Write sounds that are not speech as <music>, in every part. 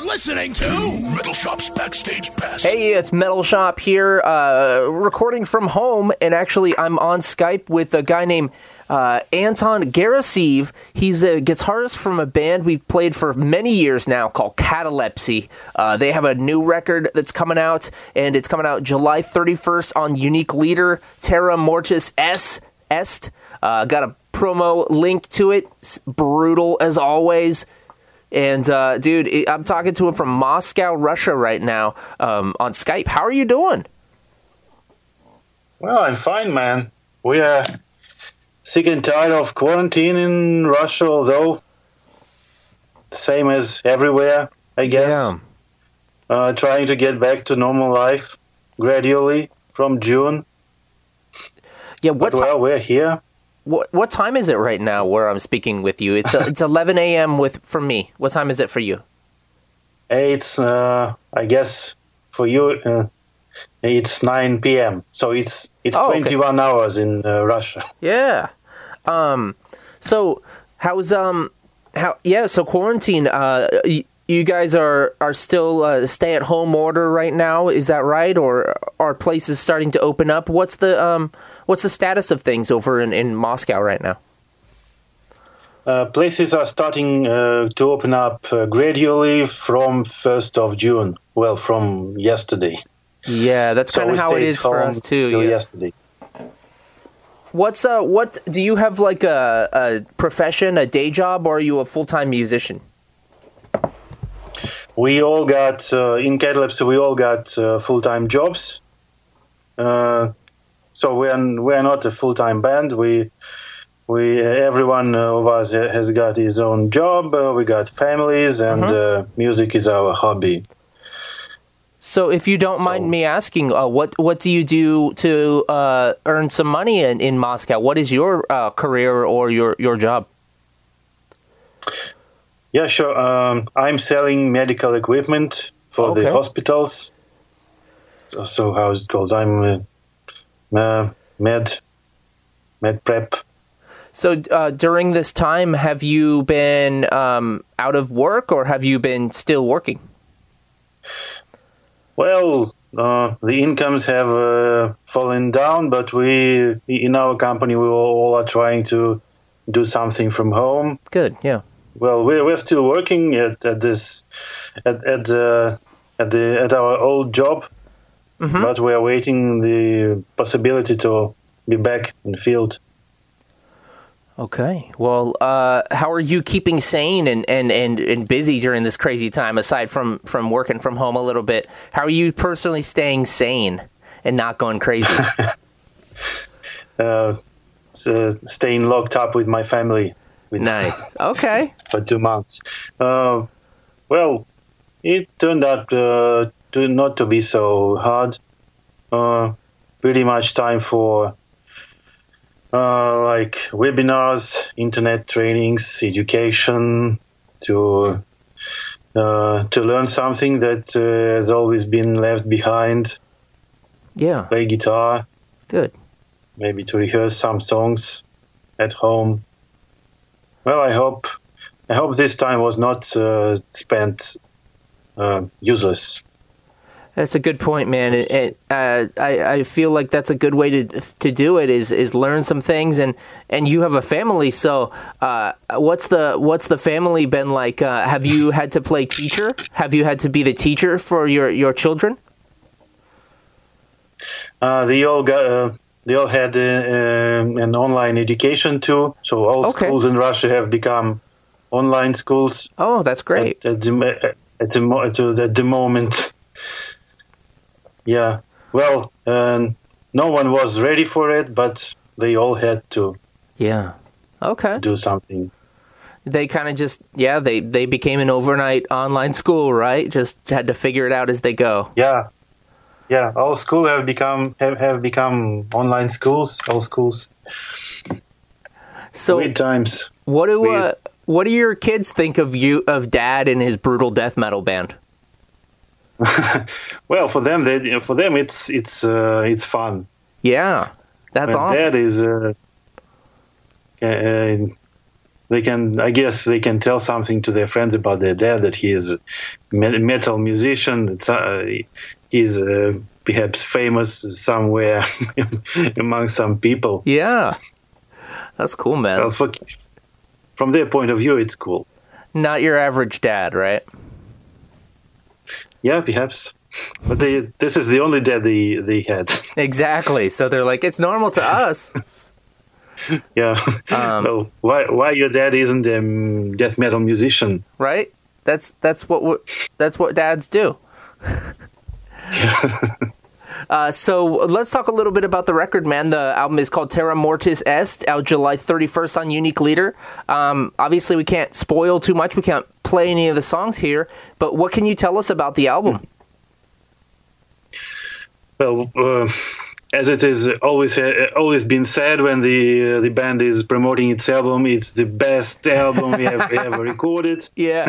Are listening to Metal Shop's Backstage Pass. Hey, it's Metal Shop here, uh, recording from home, and actually, I'm on Skype with a guy named uh, Anton Garasiv. He's a guitarist from a band we've played for many years now called Catalepsy. Uh, they have a new record that's coming out, and it's coming out July 31st on Unique Leader, Terra Mortis S. Est. Uh, got a promo link to it. It's brutal as always. And uh, dude, I'm talking to him from Moscow, Russia, right now um, on Skype. How are you doing? Well, I'm fine, man. We are sick and tired of quarantine in Russia, although same as everywhere, I guess. Yeah. Uh, trying to get back to normal life gradually from June. Yeah, But what's well, we're here. What what time is it right now where I'm speaking with you? It's uh, it's 11 a.m. with for me. What time is it for you? It's, uh, I guess, for you, uh, it's 9 p.m. So it's it's Oh, okay. 21 hours in uh, Russia. Yeah. Um. So how's um how yeah so quarantine uh. Y- you guys are are still uh, stay at home order right now, is that right? Or are places starting to open up? What's the um what's the status of things over in, in Moscow right now? Uh, places are starting uh, to open up uh, gradually from 1st of June. Well, from yesterday. Yeah, that's So kind of how it is for us too. yeah. Yesterday. What's uh what do you have like a, a profession, a day job, or are you a full time musician? We all got uh, in Catalepsy. We all got uh, full-time jobs. Uh, so we're we're not a full-time band. We we everyone of us has got his own job. Uh, we got families, and uh, music is our hobby. So, if you don't mind So- me asking, uh, what what do you do to uh, earn some money in, in Moscow? What is your uh, career or your your job? Yeah, sure. Um, I'm selling medical equipment for Okay. the hospitals. So, so how is it called? I'm uh, med med prep. So, uh, during this time, have you been um, out of work or have you been still working? Well, uh, the incomes have uh, fallen down, but we in our company we all are trying to do something from home. Good, yeah. Well, we're, we're still working at, at this at at, uh, at the at our old job, but we are waiting the possibility to be back in the field. Okay. Well, uh, how are you keeping sane and, and, and, and busy during this crazy time? Aside from, from working from home a little bit, how are you personally staying sane and not going crazy? <laughs> Uh, so staying locked up with my family with, nice. <laughs> Okay. for two months. Uh, well, it turned out uh, to not to be so hard. Uh, pretty much time for uh, like webinars, internet trainings, education to uh, to learn something that uh, has always been left behind. Yeah. Play guitar, Good. maybe to rehearse some songs at home. Well, I hope I hope this time was not uh, spent uh, useless. That's a good point, man. And, uh, I I feel like that's a good way to to do it is is learn some things and and you have a family. So uh, what's the what's the family been like? Uh, have you had to play teacher? Have you had to be the teacher for your your children? Uh, they all got. Uh, they all had uh, um, an online education too. So all Okay. schools in Russia have become online schools. Oh, that's great. at the at the, at the, at the moment. Yeah, well, um, no one was ready for it, but they all had to Yeah. Okay. do something. They kind of just yeah they they became an overnight online school, right? Just had to figure it out as they go. Yeah, yeah. All schools have become have, have become online schools. All schools. So Weird times. what do uh, what do your kids think of you of Dad and his brutal death metal band? <laughs> Well, for them, they, for them, it's it's uh, it's fun. Yeah, that's And awesome. That is, uh, uh, they can, I guess, they can tell something to their friends about their dad that he is a metal musician. It's, uh, he's uh, perhaps famous somewhere <laughs> among some people. Yeah, that's cool, man. Well, for, from their point of view, it's cool. Not your average dad, right? Yeah, perhaps. But they, this is the only dad they, they had. <laughs> Exactly. So they're like, it's normal to us. <laughs> yeah. Um, well, why why your dad isn't a um, death metal musician? right? That's that's what that's what dads do. <laughs> Uh, so let's talk a little bit about the record, man. The album is called Terra Mortis Est, out July 31st on Unique Leader. Um, obviously, we can't spoil too much. We can't play any of the songs here. But what can you tell us about the album? Well, uh, as it is always uh, always been said when the uh, the band is promoting its album, it's the best album we have <laughs> ever recorded, Yeah,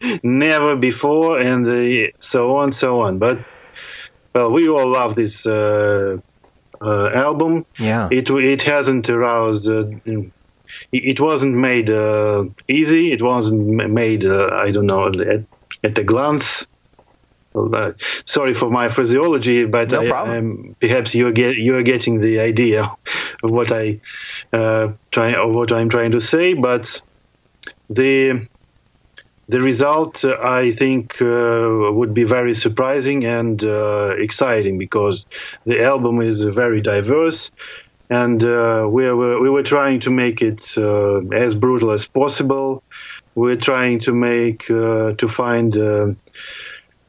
<laughs> never before, and uh, so on, so on. But well, we all love this uh, uh, album. yeah, It it hasn't aroused. Uh, it wasn't made uh, easy. It wasn't made. Uh, I don't know at, at a glance. Uh, sorry for my phraseology, but No I, um, perhaps you're get you're getting the idea of what I uh, try of what I'm trying to say. But the the result, uh, I think, uh, would be very surprising and uh, exciting because the album is very diverse, and uh, we were we were trying to make it uh, as brutal as possible. We're trying to make uh, to find a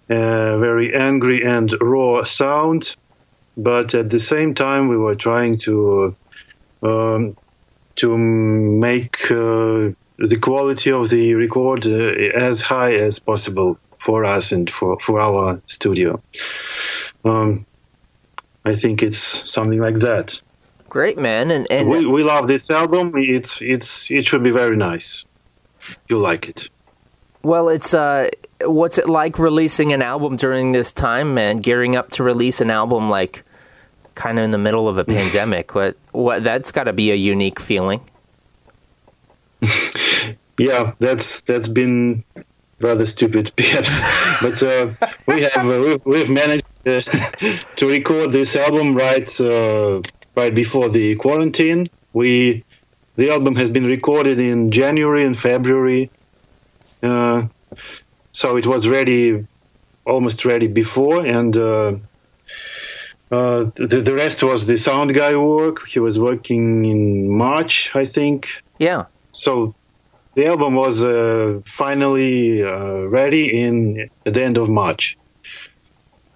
very angry and raw sound, but at the same time we were trying to um, to make the quality of the record uh, as high as possible for us and for, for our studio. Um, I think it's something like that. Great, man. And and We, we love this album. It's it's it should be very nice. You like it? well, it's uh, what's it like releasing an album during this time, man? Gearing up to release an album like kind of in the middle of a <laughs> pandemic. What what that's got to be a unique feeling. <laughs> Yeah, that's that's been rather stupid, <laughs> perhaps. but uh, we have uh, we've, we've managed uh, to record this album right uh, right before the quarantine. We the album has been recorded in January and February, uh, so it was ready, almost ready before, and. Uh, uh, the, the rest was the sound guy work. He was working in March, I think. Yeah. So the album was uh, finally uh, ready in at the end of March.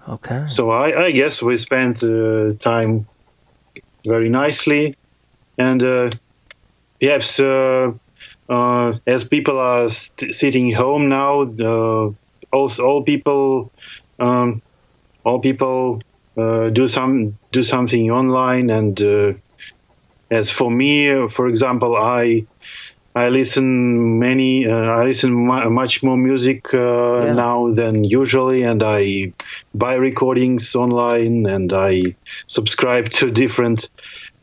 Okay. So I, I guess we spent uh, time very nicely, and uh, perhaps uh, uh, as people are st- sitting home now, all, all people, um, all people uh, do some do something online, and as for me, for example, I. I listen many. Uh, I listen mu- much more music uh, Yeah. now than usually, and I buy recordings online, and I subscribe to different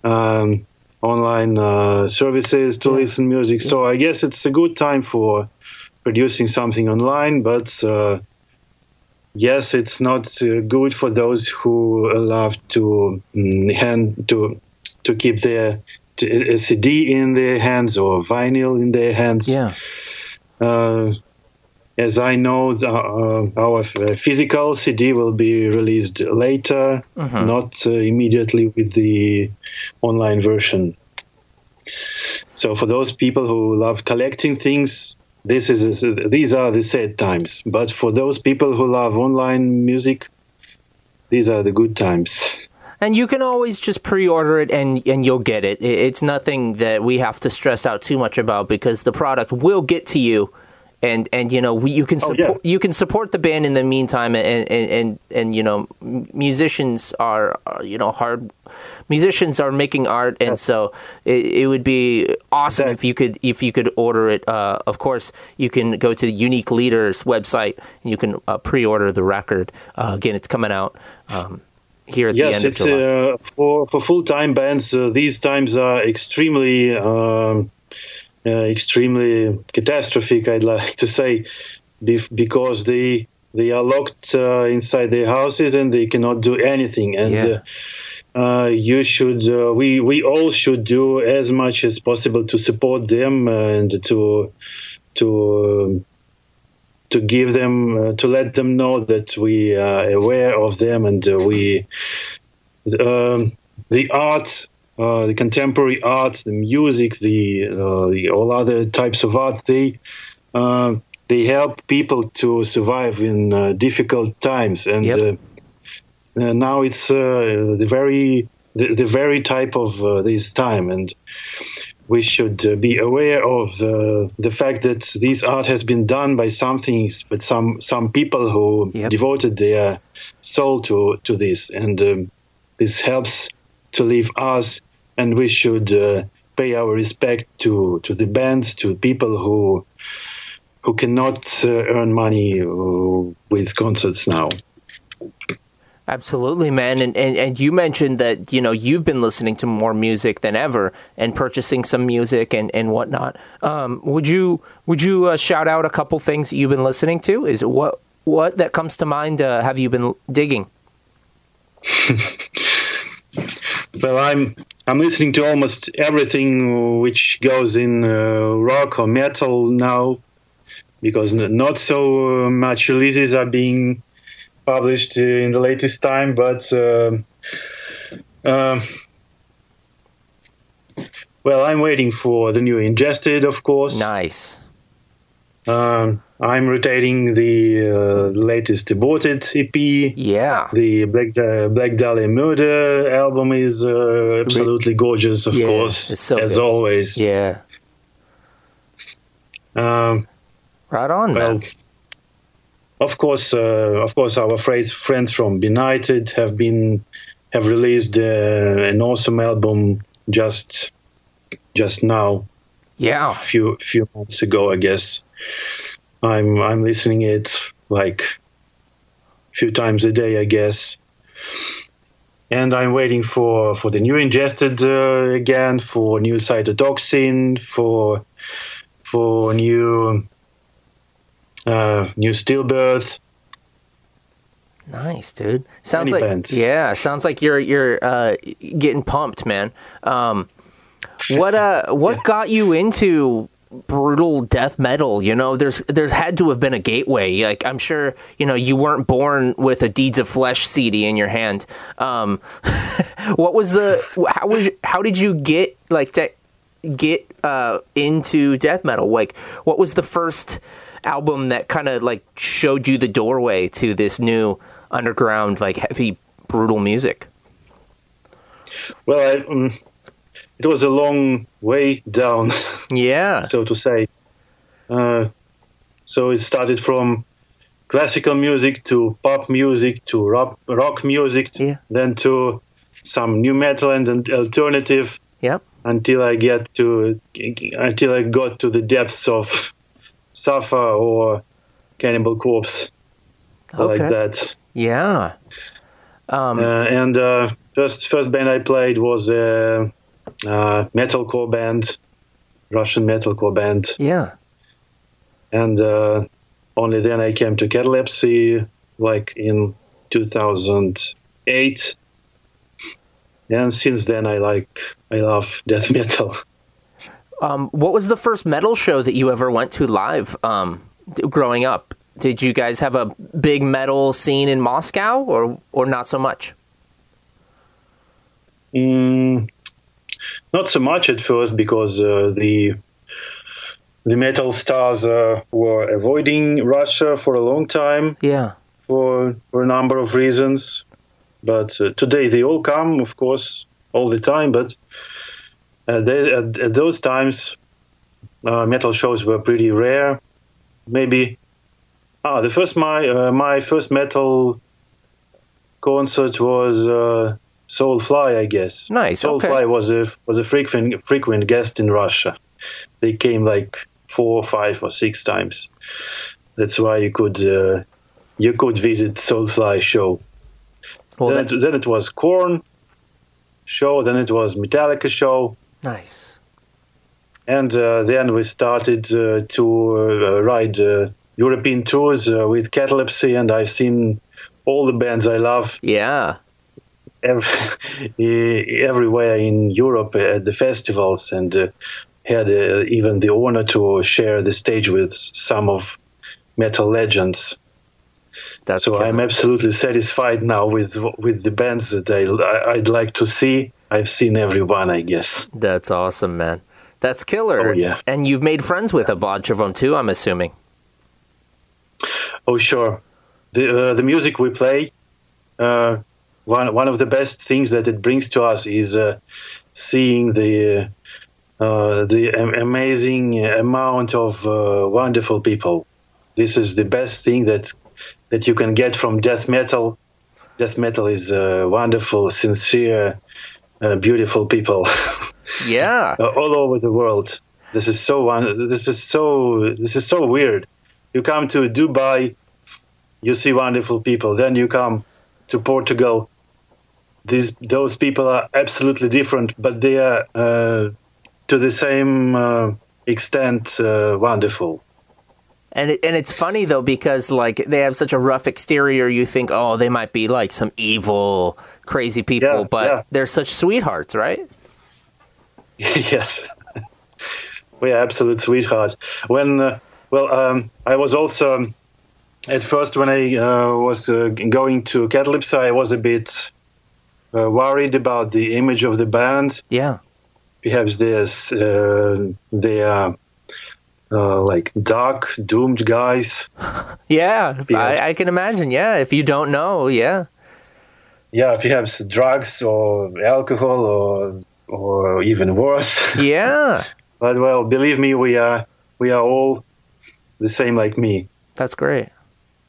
um, online uh, services to Yeah. listen music. So I guess it's a good time for producing something online. But uh, yes, it's not uh, good for those who love to mm, hand to to keep their a CD in their hands or vinyl in their hands. Yeah. Uh, as I know, the, uh, our physical CD will be released later, not uh, immediately with the online version. So for those people who love collecting things, this is these are the sad times. But for those people who love online music, these are the good times. And you can always just pre-order it and and you'll get it. It's nothing that we have to stress out too much about because the product will get to you. And and you know we, you can Oh, support yeah. you can support the band in the meantime and and and, and you know musicians are, are you know hard musicians are making art and so it, it would be awesome if you could if you could order it uh, of course you can go to the unique leaders website and you can uh, pre-order the record uh, again it's coming out um, here at the yes, end of July. uh, for for full time bands. Uh, these times are extremely um, uh, extremely catastrophic. I'd <laughs> like to say, bef- because they they are locked uh, inside their houses and they cannot do anything. And Yeah. uh, uh, you should uh, we we all should do as much as possible to support them and to to. To give them uh, to let them know that we are aware of them and uh, we um, the art uh, the contemporary art the music the, uh, the all other types of art they uh, they help people to survive in uh, difficult times and Yep. uh, uh, now it's uh, the very the, the very type of uh, this time and we should uh, be aware of uh, the fact that this art has been done by something, but some some people who Yep. devoted their soul to to this, and um, this helps to leave us, and we should uh, pay our respect to to the bands, to people who who cannot uh, earn money uh, with concerts now. Absolutely, man. And, and and you mentioned that you know you've been listening to more music than ever and purchasing some music and, and whatnot. Um, would you would you uh, shout out a couple things that you've been listening to? Is what what that comes to mind? Uh, have you been digging? <laughs> Well, I'm I'm listening to almost everything which goes in uh, rock or metal now, because not so uh, much releases are being published in the latest time. But um um, well, I'm waiting for the new Ingested, of course. Nice. Um, I'm rotating the uh, latest Aborted EP. Yeah. The Black uh, Black Dahlia Murder album is uh, absolutely gorgeous, of Yeah, course, so as good. always. Yeah. Um, Right on, well, man. Of course, uh, of course, our friends friends from Benighted have been have released uh, an awesome album just just now, Yeah. a few few months ago, I guess. I'm I'm listening it like a few times a day, I guess. And I'm waiting for, for the new ingested uh, again, for new cytotoxin, for for new uh, new stillbirth. Nice, dude. Sounds Many like bands. yeah. Sounds like you're you're uh, getting pumped, man. Um, what uh, what got you into brutal death metal? You know, there's there's had to have been a gateway. Like I'm sure you know you weren't born with a Deeds of Flesh CD in your hand. Um, <laughs> what was the how was how did you get like to get uh, into death metal? Like, what was the first album that kind of like showed you the doorway to this new underground, like heavy, brutal music? Well, I, um, it was a long way down, <laughs> Yeah, so to say. Uh, so it started from classical music to pop music to rock, rock music, Yeah. then to some new metal and, and alternative. yep, until I get to until I got to the depths of Safa or Cannibal Corpse, like that. yeah, um, Uh, and uh, first first band I played was a uh, metalcore band, Russian metalcore band, yeah. and uh, only then I came to Catalepsy like in 2008, and since then I like I love death <laughs> metal. Um, what was the first metal show that you ever went to live um, d- growing up? Did you guys have a big metal scene in Moscow, or or not so much? Mm, not so much at first because uh, the the metal stars uh, were avoiding Russia for a long time Yeah. for, for a number of reasons. But uh, today they all come, of course, all the time. But they, at, at those times, uh, metal shows were pretty rare. Maybe ah, the first my uh, my first metal concert was uh, Soulfly, I guess. Nice, okay. Soulfly was a was a frequent frequent guest in Russia. They came like four, five, or six times. That's why you could uh, you could visit Soulfly show. Well, then, that, it, then it was Korn show. Then it was Metallica show. Nice. And uh, then we started uh, to uh, ride uh, European tours uh, with Catalepsy, and I've seen all the bands I love Yeah. every, <laughs> everywhere in Europe at the festivals, and uh, had uh, even the honor to share the stage with some of metal legends. That's so. I'm absolutely satisfied now with with the bands that I, I'd like to see. I've seen everyone, I guess. That's awesome, man. That's killer. Oh, yeah. And you've made friends with a bunch of them too, I'm assuming. Oh, sure. The uh, the music we play, uh, one one of the best things that it brings to us is uh, seeing the uh, the amazing amount of uh, wonderful people. This is the best thing that that you can get from death metal. Death metal is uh, wonderful, sincere, uh, beautiful people <laughs> Yeah. uh, all over the world. This is so one. This is so. This is so weird. You come to Dubai, you see wonderful people. Then you come to Portugal. These those people are absolutely different, but they are uh, to the same uh, extent uh, wonderful. And it, and it's funny though because like they have such a rough exterior, you think, oh, they might be like some evil, crazy people, Yeah, but yeah. they're such sweethearts, right? <laughs> yes, we are absolute sweethearts. When uh, well, um, I was also um, at first when I uh, was uh, going to Catalepsy, I was a bit uh, worried about the image of the band. Yeah. Perhaps there's uh, they are uh, like dark, doomed guys. <laughs> Yeah. I, I can imagine. Yeah, if you don't know, yeah, Yeah, perhaps drugs or alcohol or or even worse. <laughs> yeah, but well, believe me, we are we are all the same like me. that's great.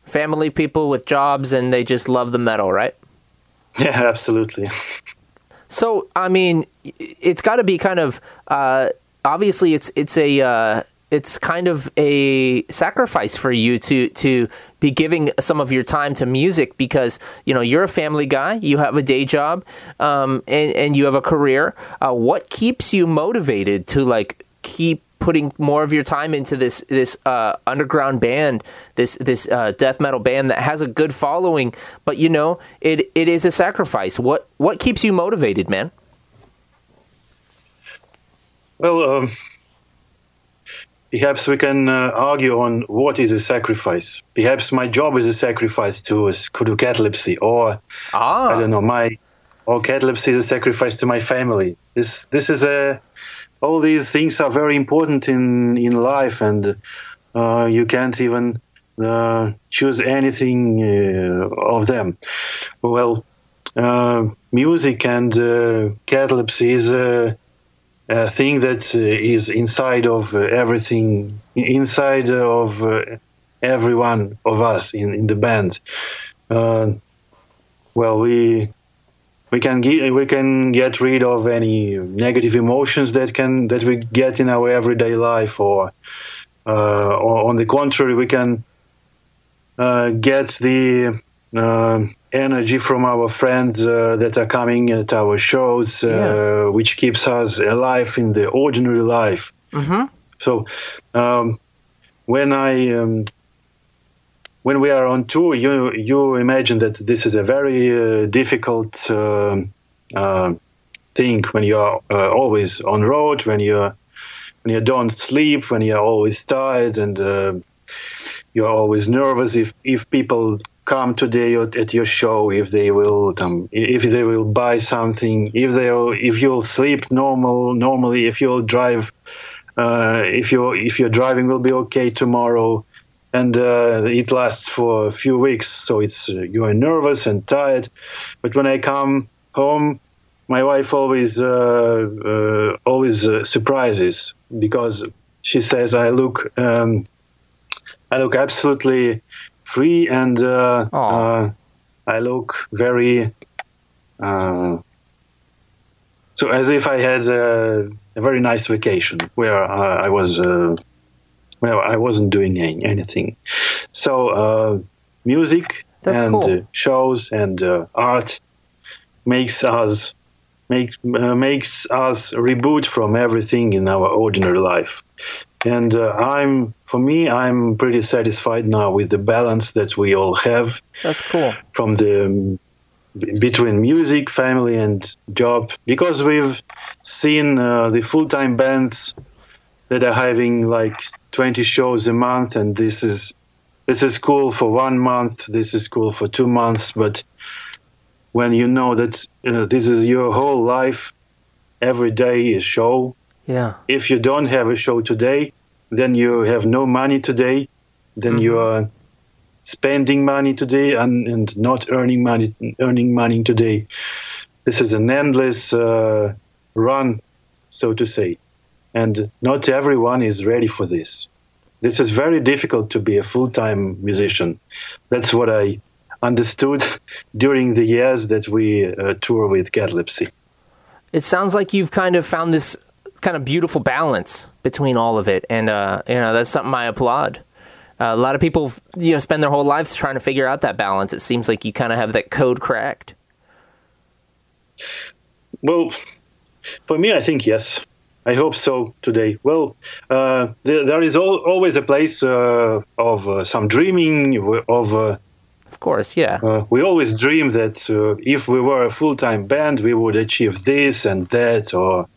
Family people with jobs and they just love the metal, right? <laughs> Yeah, absolutely. So, I mean, it's got to be kind of uh, obviously it's it's a uh, it's kind of a sacrifice for you to to be giving some of your time to music because you know you're a family guy, you have a day job, um, and and you have a career. Uh, what keeps you motivated to like keep putting more of your time into this this uh, underground band, this this uh, death metal band that has a good following, but you know it it is a sacrifice. What what keeps you motivated, man? Well, um, perhaps we can uh, argue on what is a sacrifice. Perhaps my job is a sacrifice to catalepsy, or Ah, I don't know, my or catalepsy is a sacrifice to my family. This this is a all these things are very important in in life, and uh, you can't even uh, choose anything uh, of them. Well, uh, music and uh, catalepsy is a, a thing that uh, is inside of uh, everything, inside of uh, every one of us in, in the band. Uh, well, we we can get we can get rid of any negative emotions that can that we get in our everyday life, or uh, or on the contrary, we can uh, get the uh, energy from our friends uh, that are coming at our shows, uh, Yeah. which keeps us alive in the ordinary life. Mhm. So, um, when I um, when we are on tour, you you imagine that this is a very uh, difficult uh, uh, thing when you are uh, always on road, when you when you don't sleep, when you are always tired, and you are always nervous if if people come today at your show, if they will um, if they will buy something, if they if you'll sleep normal normally, if you'll drive. Uh, if you if your driving will be okay tomorrow, and uh, it lasts for a few weeks. So it's uh, you are nervous and tired. But when I come home, my wife always uh, uh always uh, surprises because she says I look um, I look absolutely free and uh, I look very so as if I had a, a very nice vacation where I was well, I wasn't doing any, anything. So uh, music That's and cool. uh, shows and uh, art makes us makes uh, makes us reboot from everything in our ordinary life. And uh, I'm for me, I'm pretty satisfied now with the balance that we all have That's cool. from the um, between music, family, and job because we've seen uh, the full-time bands that are having like 20 shows a month and this is this is cool for one month this is cool for two months but when you know that you know, this is your whole life every day is show. Yeah. if you don't have a show today then you have no money today then you are spending money today and, and not earning money earning money today. This is an endless uh, run so to say. And not everyone is ready for this. This is very difficult to be a full-time musician. That's what i understood <laughs> during the years that we uh, tour with catalepsy It sounds like you've kind of found this kind of beautiful balance between all of it, and uh, you know that's something I applaud. Uh, a lot of people, you know, spend their whole lives trying to figure out that balance. It seems like you kind of have that code cracked. Well, for me, I think yes. I hope so today. Well, uh, there, there is al- always a place uh, of uh, some dreaming. Of uh, Of course, yeah. uh, we always dream that uh, if we were a full-time band, we would achieve this and that, or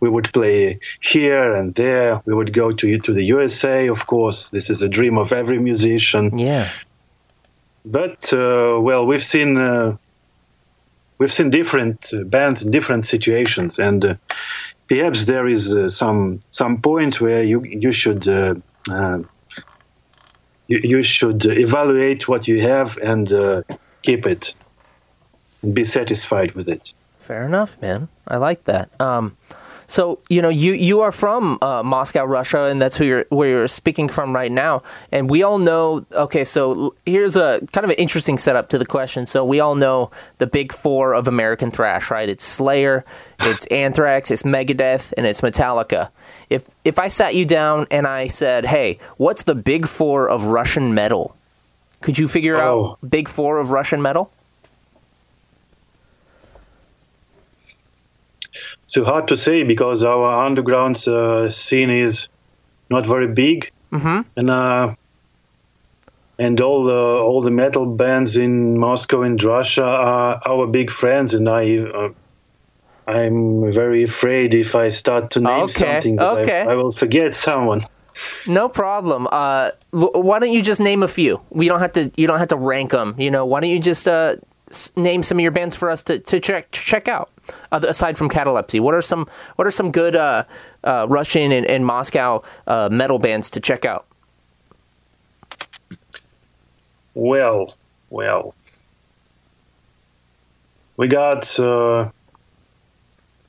we would play here and there. We would go to to the USA. Of course, this is a dream of every musician. Yeah. But uh, well, we've seen uh, we've seen different uh, bands in different situations, and uh, perhaps there is uh, some some point where you you should you, you should evaluate what you have and uh, keep it and be satisfied with it. Fair enough, man. I like that. Um, so you know, you you are from uh, Moscow, Russia, and that's who you're where you're speaking from right now. And we all know. Okay, so here's a kind of an interesting setup to the question. So we all know the big four of American thrash, right? It's Slayer, it's Anthrax, it's Megadeth, and it's Metallica. If if I sat you down and I said, "Hey, what's the big four of Russian metal?" Could you figure Oh. out big four of Russian metal? So hard to say because our underground uh, scene is not very big, mm-hmm. and uh, and all the all the metal bands in Moscow and Russia are our big friends, and I. Uh, I'm very afraid if I start to name Okay, something that okay. I, I will forget someone. No problem. Uh, l- why don't you just name a few? We don't have to. You don't have to rank them. You know. Why don't you just uh, s- name some of your bands for us to, to check to check out? Aside from Catalepsy, what are some what are some good uh, uh, Russian and, and Moscow uh, metal bands to check out? Well, well, we got uh,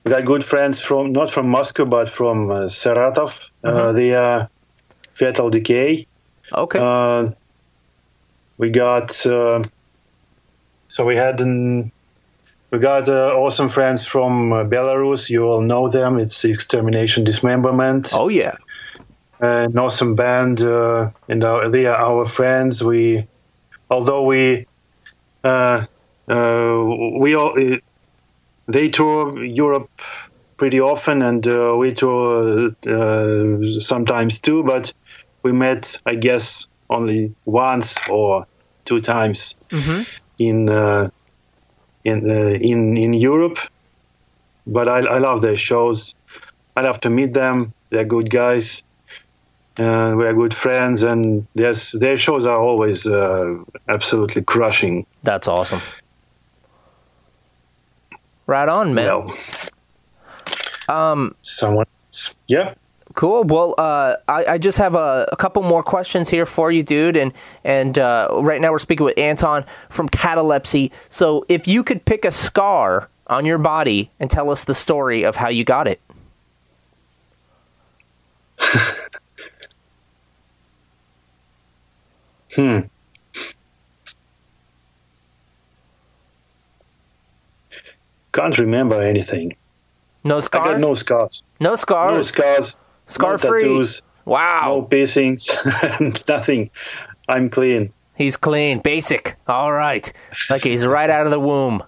we got good friends from not from Moscow but from uh, Saratov. Uh, they are Fatal Decay. Okay. Uh, we got uh, so we had an, we got uh, awesome friends from uh, Belarus. You all know them. It's Extermination Dismemberment. oh yeah. an awesome band, uh, and our, they are our friends. We, although we, uh, uh, we all, uh, they tour Europe pretty often, and uh, we tour uh, sometimes too. But we met, I guess, only once or two times in uh, in uh, in in Europe, but I, I love their shows. I love to meet them. They're good guys. Uh, we're good friends, and yes, their shows are always uh, absolutely crushing. That's awesome. Right on, man. Well, um, someone, yeah. Cool. Well, uh, I, I, just have a, a, couple more questions here for you, dude. And and uh, right now we're speaking with Anton from Catalepsy. So, if you could pick a scar on your body and tell us the story of how you got it. <laughs> hmm. Can't remember anything. No scars. I got no scars. No scars. No scars. Scar no free. Tattoos, wow. No piercings. <laughs> nothing. I'm clean. He's clean. Basic. All right. Like he's right out of the womb.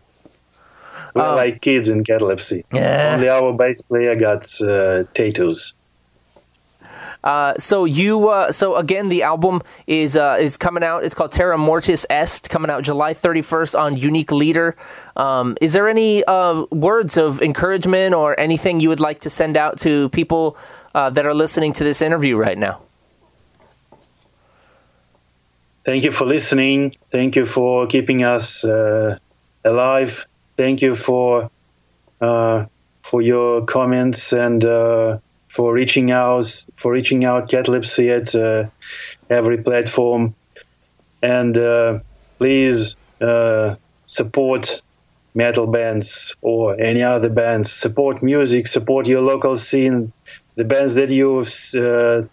We're oh. like kids in catalepsy. Yeah. Only our bass player got uh, tattoos. Uh, so you, uh, so again, the album is uh, is coming out. It's called Terra Mortis Est, coming out July 31st on Unique Leader. Um, is there any uh, words of encouragement or anything you would like to send out to people uh, that are listening to this interview right now? Thank you for listening. Thank you for keeping us alive. Thank you for for your comments and for reaching out for reaching out catalepsy at uh, every platform. And uh, please uh, support metal bands or any other bands. Support music support your local scene. The bands that you uh,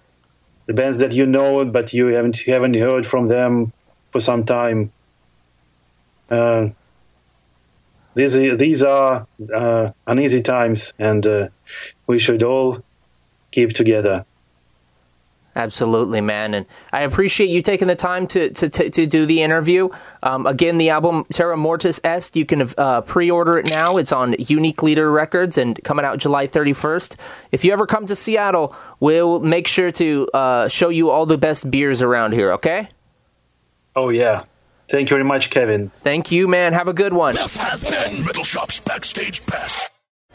the bands that you know but you haven't haven't heard from them for some time. Uh, these these are uh, uneasy times and we should all keep together. Absolutely, man, and I appreciate you taking the time to to, to, to do the interview. Um, again, the album Terra Mortis Est, you can uh, pre-order it now. It's on Unique Leader Records and coming out July 31st. If you ever come to Seattle, we'll make sure to uh, show you all the best beers around here. Okay? Oh yeah. Thank you very much, Kevin. Thank you, man. Have a good one. This has been Metal Shop's Backstage Pass.